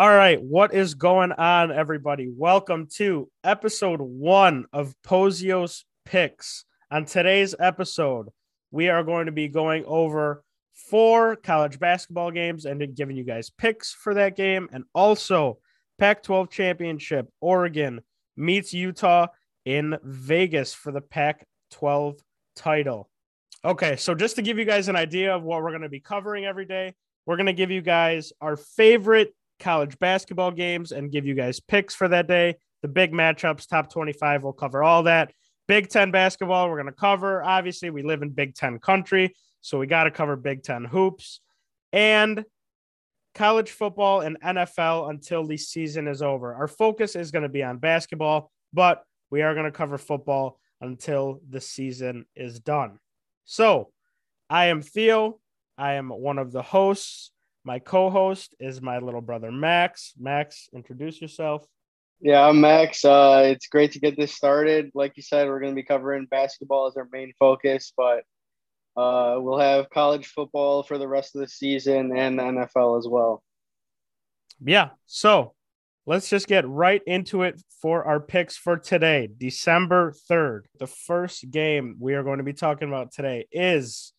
All right, what is going on, everybody? Welcome to episode one of Pozios Picks. On today's episode, we are going to be going over four college basketball games and giving you guys picks for that game, and also Pac 12 championship. Oregon meets Utah in Vegas for the Pac 12 title. Okay, so just to give you guys an idea of what we're going to be covering every day, we're going to give you guys our favorite college basketball games and give you guys picks for that day. The big matchups, top 25, we'll cover all that. Big Ten basketball, we're going to cover. Obviously, we live in Big Ten country, so we got to cover Big Ten hoops and college football and NFL until the season is over. Our focus is going to be on basketball, but we are going to cover football until the season is done. So, I am Theo. I am one of the hosts. My co-host is my little brother Max. Max, introduce yourself. Yeah, I'm Max. Uh, it's great to get this started. Like you said, we're going to be covering basketball as our main focus, but uh, we'll have college football for the rest of the season and the NFL as well. Yeah. So let's just get right into it for our picks for today, December 3rd. The first game we are going to be talking about today is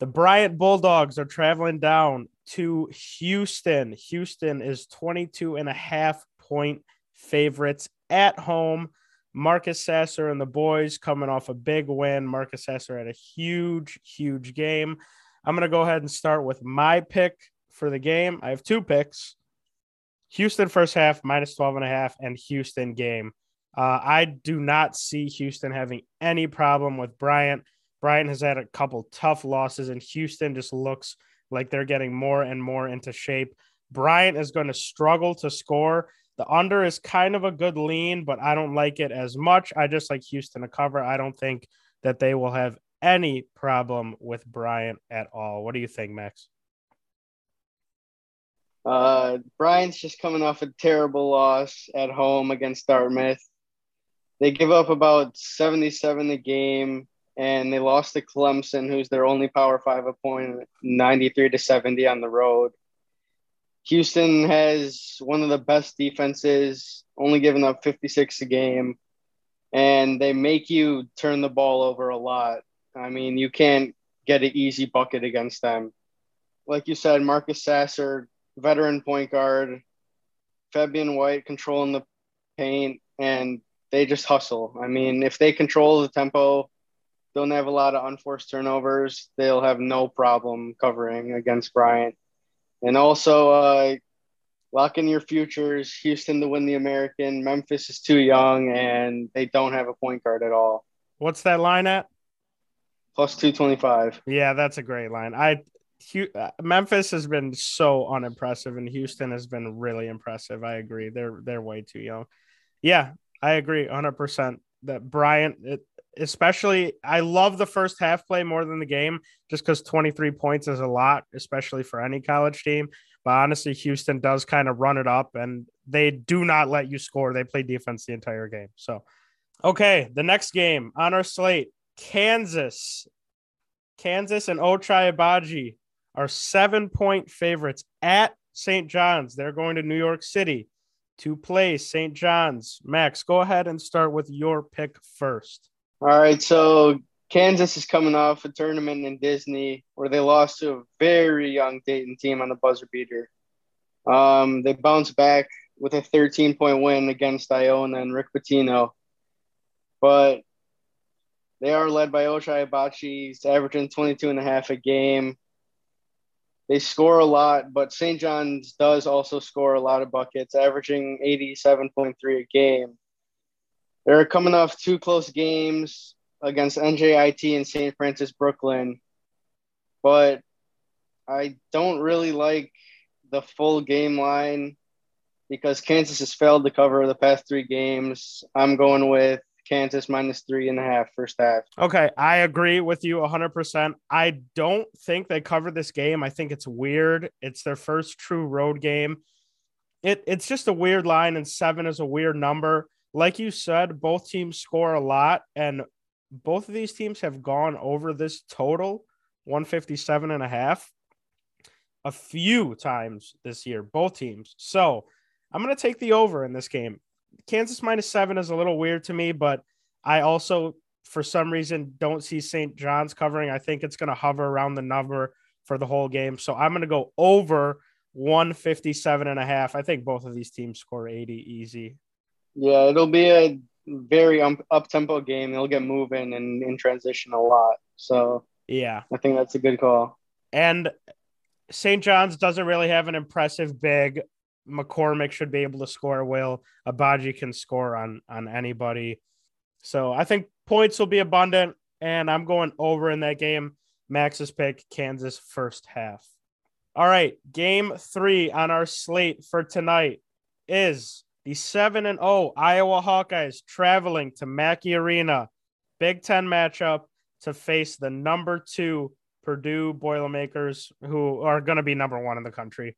the Bryant Bulldogs are traveling down to Houston. Houston is 22 and a half point favorites at home. Marcus Sasser and the boys coming off a big win. Marcus Sasser had a huge, huge game. I'm going to go ahead and start with my pick for the game. I have two picks Houston first half, minus 12 and a half, and Houston game. Uh, I do not see Houston having any problem with Bryant. Bryant has had a couple tough losses, and Houston just looks like they're getting more and more into shape. Bryant is going to struggle to score. The under is kind of a good lean, but I don't like it as much. I just like Houston to cover. I don't think that they will have any problem with Bryant at all. What do you think, Max? Uh, Bryant's just coming off a terrible loss at home against Dartmouth. They give up about 77 a game and they lost to Clemson, who's their only Power Five opponent, 93 to 70 on the road. Houston has one of the best defenses, only giving up 56 a game, and they make you turn the ball over a lot. I mean, you can't get an easy bucket against them. Like you said, Marcus Sasser, veteran point guard, Fabian White controlling the paint, and they just hustle. I mean, if they control the tempo, don't have a lot of unforced turnovers. They'll have no problem covering against Bryant. And also, uh, lock in your futures. Houston to win the American. Memphis is too young, and they don't have a point guard at all. What's that line at? Plus two twenty five. Yeah, that's a great line. I uh, Memphis has been so unimpressive, and Houston has been really impressive. I agree. They're they're way too young. Yeah, I agree, hundred percent. That Bryant, it, especially I love the first half play more than the game just because 23 points is a lot, especially for any college team. But honestly, Houston does kind of run it up and they do not let you score. They play defense the entire game. So, okay, the next game on our slate Kansas. Kansas and Ochai are seven point favorites at St. John's. They're going to New York City to play St. John's. Max, go ahead and start with your pick first. All right, so Kansas is coming off a tournament in Disney where they lost to a very young Dayton team on the buzzer beater. Um, they bounced back with a 13 point win against Iona and Rick Pitino. But they are led by Ochai Agbaji. He's averaging 22 and a half a game. They score a lot, but St. John's does also score a lot of buckets, averaging 87.3 a game. They're coming off two close games against NJIT and St. Francis Brooklyn, but I don't really like the full game line because Kansas has failed to cover the past three games. I'm going with Kansas minus three and a half first half. Okay, I agree with you 100%. I don't think they cover this game. I think it's weird. It's their first true road game. It, it's just a weird line, and seven is a weird number like you said, both teams score a lot, and both of these teams have gone over this total 157 and a half. a few times this year, both teams. So I'm going to take the over in this game. Kansas minus seven is a little weird to me, but I also, for some reason, don't see St. John's covering. I think it's going to hover around the number for the whole game. So I'm going to go over 157 and a half. I think both of these teams score 80 easy. Yeah, it'll be a very um, up tempo game. They'll get moving and in transition a lot. So yeah, I think that's a good call. And St. John's doesn't really have an impressive big. McCormack should be able to score. Will Agbaji can score on on anybody. So I think points will be abundant, and I'm going over in that game. Max's pick Kansas first half. All right, game three on our slate for tonight is the 7 and 0 Iowa Hawkeyes traveling to Mackey Arena, Big Ten matchup to face the number two Purdue Boilermakers, who are going to be number one in the country.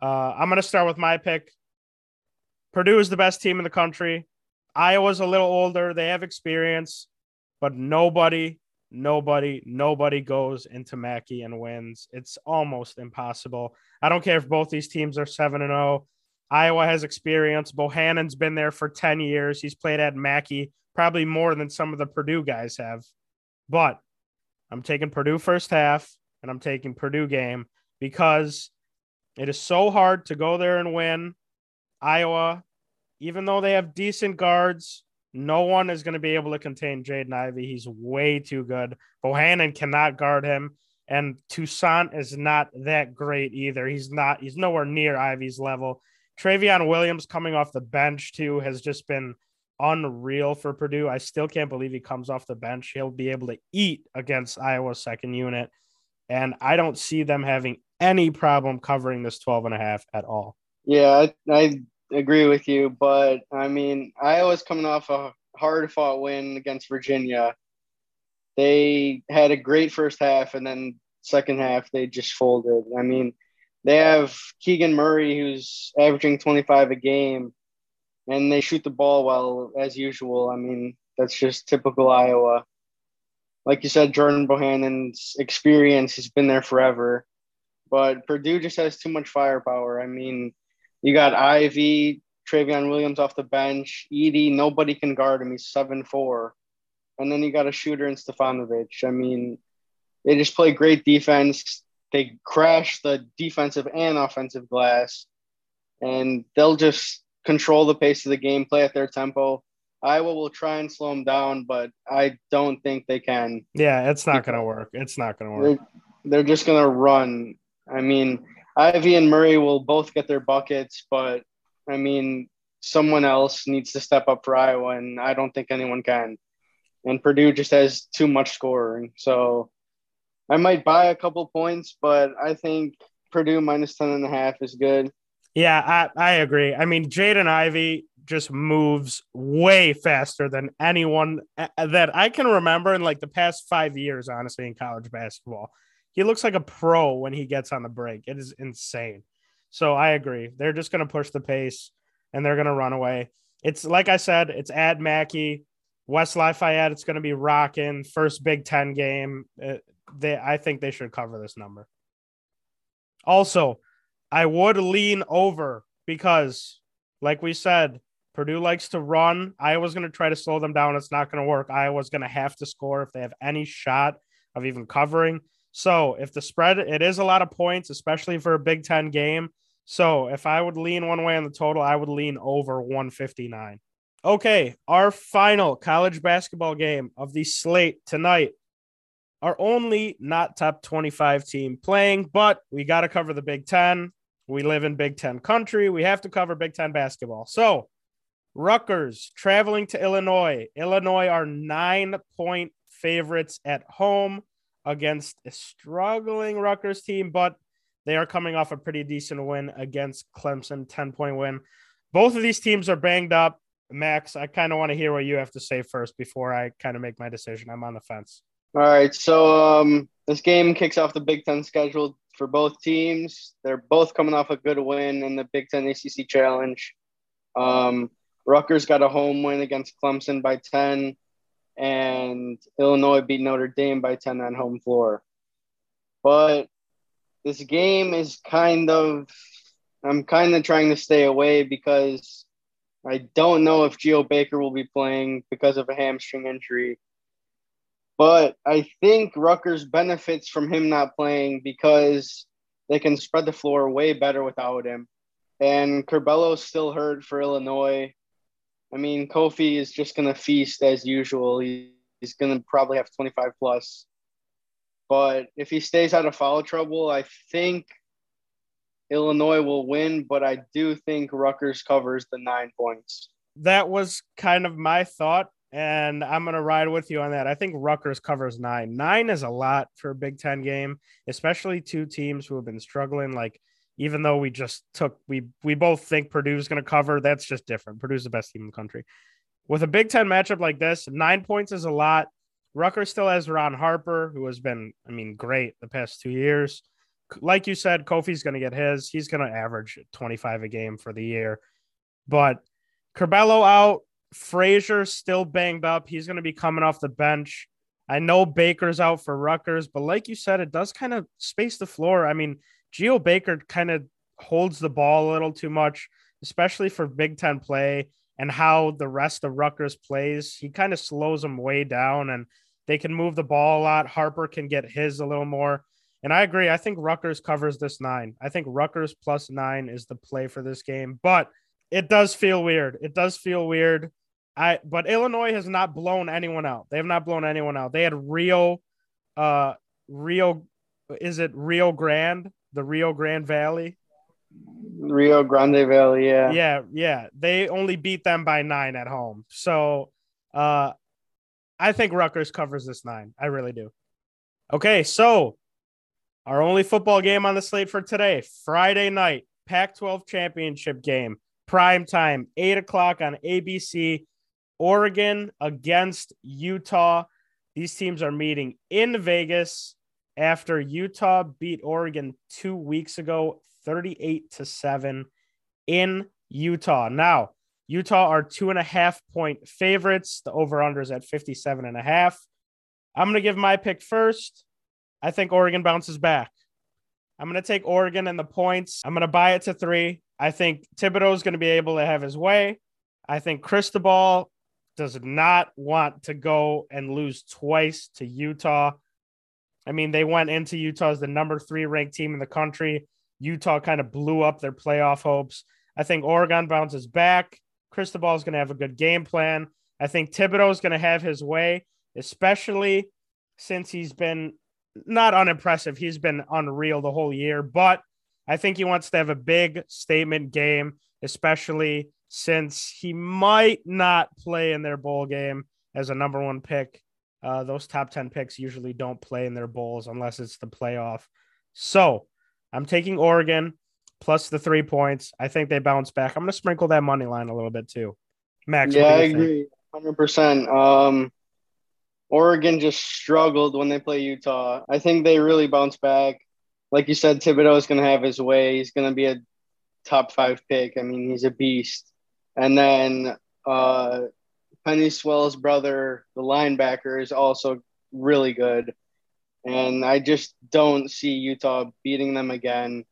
Uh, I'm going to start with my pick. Purdue is the best team in the country. Iowa's a little older, they have experience, but nobody nobody, nobody goes into Mackey and wins. It's almost impossible. I don't care if both these teams are 7 and 0. Iowa has experience. Bohannon's been there for 10 years. He's played at Mackey probably more than some of the Purdue guys have. But I'm taking Purdue first half and I'm taking Purdue game because it is so hard to go there and win. Iowa, even though they have decent guards, no one is going to be able to contain Jaden Ivey. He's way too good. Bohannon cannot guard him. And Toussaint is not that great either. He's not, he's nowhere near Ivey's level. Trevion Williams coming off the bench, too, has just been unreal for Purdue. I still can't believe he comes off the bench. He'll be able to eat against Iowa's second unit. And I don't see them having any problem covering this 12 and a half at all. Yeah, I, I agree with you, but I mean, Iowa's coming off a hard fought win against Virginia. They had a great first half, and then second half they just folded. I mean, they have Keegan Murray who's averaging 25 a game, and they shoot the ball well as usual. I mean, that's just typical Iowa. Like you said, Jordan Bohannon's experience has been there forever, but Purdue just has too much firepower. I mean, you got Ivey, Trevion Williams off the bench, Edey, nobody can guard him. He's seven four, and then you got a shooter in Stefanovic. I mean, they just play great defense. They crash the defensive and offensive glass, and they'll just control the pace of the game, play at their tempo. Iowa will try and slow them down, but I don't think they can. Yeah, it's not going to work. It's not going to work. They're, they're just going to run. I mean, Ivey and Murray will both get their buckets, but I mean, someone else needs to step up for Iowa, and I don't think anyone can. And Purdue just has too much scoring. So I might buy a couple points, but I think Purdue minus 10 and a half is good. Yeah, I, I agree. I mean, Jaden Ivey just moves way faster than anyone that I can remember in like the past five years, honestly, in college basketball. He looks like a pro when he gets on the break. It is insane. So I agree. They're just going to push the pace and they're going to run away. It's like I said, it's at Mackey, West Lafayette. It's going to be rocking. First Big Ten game. It, uh, they, I think they should cover this number. Also, I would lean over because, like we said, Purdue likes to run. Iowa's going to try to slow them down. It's not going to work. Iowa's going to have to score if they have any shot of even covering. So if the spread, it is a lot of points, especially for a Big Ten game. So if I would lean one way on the total, I would lean over 159. Okay, our final college basketball game of the slate tonight. Our only not top 25 team playing, but we got to cover the Big Ten. We live in Big Ten country. We have to cover Big Ten basketball. So, Rutgers traveling to Illinois. Illinois are nine point favorites at home against a struggling Rutgers team, but they are coming off a pretty decent win against Clemson, 10 point win. Both of these teams are banged up. Max, I kind of want to hear what you have to say first before I kind of make my decision. I'm on the fence. All right. So um, this game kicks off the Big Ten schedule for both teams. They're both coming off a good win in the Big Ten ACC Challenge. Um, Rutgers got a home win against Clemson by 10 and Illinois beat Notre Dame by 10 on home floor. But this game is kind of I'm kind of trying to stay away because I don't know if Geo Baker will be playing because of a hamstring injury. But I think Rutgers benefits from him not playing because they can spread the floor way better without him. And Curbelo's still hurt for Illinois. I mean, Kofi is just going to feast as usual. He, he's going to probably have 25 plus. But if he stays out of foul trouble, I think Illinois will win. But I do think Rutgers covers the nine points. That was kind of my thought and I'm going to ride with you on that. I think Rutgers covers nine. Nine is a lot for a Big Ten game, especially two teams who have been struggling. Like, even though we just took, we we both think Purdue's going to cover. That's just different. Purdue's the best team in the country. With a Big Ten matchup like this, nine points is a lot. Rutgers still has Ron Harper, who has been, I mean, great the past two years. Like you said, Kofi's going to get his. He's going to average 25 a game for the year. But Curbelo out, Frazier still banged up. He's going to be coming off the bench. I know Baker's out for Rutgers, but like you said, it does kind of space the floor. I mean, Geo Baker kind of holds the ball a little too much, especially for Big Ten play and how the rest of Rutgers plays. He kind of slows them way down and they can move the ball a lot. Harper can get his a little more. And I agree. I think Rutgers covers this nine. I think Rutgers plus nine is the play for this game, but it does feel weird. It does feel weird. I but Illinois has not blown anyone out. They have not blown anyone out. They had Rio, uh, Rio, is it Rio Grande, the Rio Grande Valley? Rio Grande Valley, yeah. Yeah, yeah. They only beat them by nine at home. So uh I think Rutgers covers this nine. I really do. Okay, so our only football game on the slate for today, Friday night, Pac 12 championship game, prime time, eight o'clock on ABC. Oregon against Utah. These teams are meeting in Vegas after Utah beat Oregon two weeks ago, 38 to 7 in Utah. Now, Utah are two and a half point favorites. The over under is at 57 and a half. I'm going to give my pick first. I think Oregon bounces back. I'm going to take Oregon and the points. I'm going to buy it to three. I think Thibodeaux is going to be able to have his way. I think Cristobal does not want to go and lose twice to Utah. I mean, they went into Utah as the number three ranked team in the country. Utah kind of blew up their playoff hopes. I think Oregon bounces back. Cristobal is going to have a good game plan. I think Thibodeaux is going to have his way, especially since he's been not unimpressive. He's been unreal the whole year, but I think he wants to have a big statement game, especially since he might not play in their bowl game as a number one pick. Uh, those top 10 picks usually don't play in their bowls unless it's the playoff. So I'm taking Oregon plus the three points. I think they bounce back. I'm going to sprinkle that money line a little bit too. Max, yeah, I agree. 100%. Um, Oregon just struggled when they play Utah. I think they really bounce back. Like you said, Thibodeaux is going to have his way. He's going to be a top five pick. I mean, he's a beast. And then uh, Penei Sewell's brother, the linebacker, is also really good. And I just don't see Utah beating them again,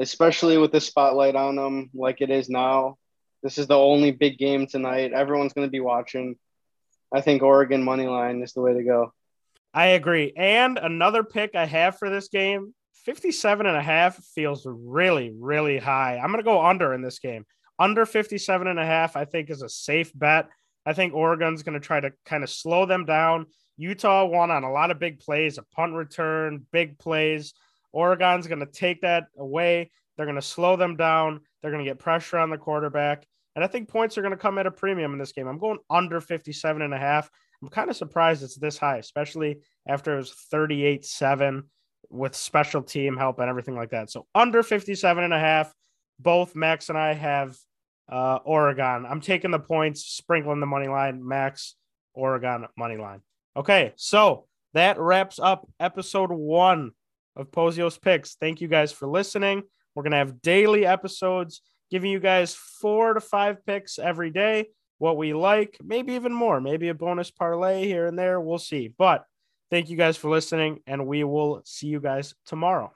especially with the spotlight on them like it is now. This is the only big game tonight. Everyone's going to be watching. I think Oregon money line is the way to go. I agree. And another pick I have for this game, 57 and a half feels really, really high. I'm going to go under in this game under 57 and a half, I think is a safe bet. I think Oregon's going to try to kind of slow them down. Utah won on a lot of big plays, a punt return, big plays. Oregon's going to take that away. They're going to slow them down. They're going to get pressure on the quarterback. And I think points are going to come at a premium in this game. I'm going under 57 and a half. I'm kind of surprised it's this high, especially after it was 38 7 with special team help and everything like that. So under 57 and a half both Max and I have uh, Oregon. I'm taking the points, sprinkling the money line. Max, Oregon money line. Okay, so that wraps up episode one of Pozios Picks. Thank you guys for listening. We're gonna have daily episodes giving you guys four to five picks every day. What we like, maybe even more, maybe a bonus parlay here and there. We'll see. But thank you guys for listening, and we will see you guys tomorrow.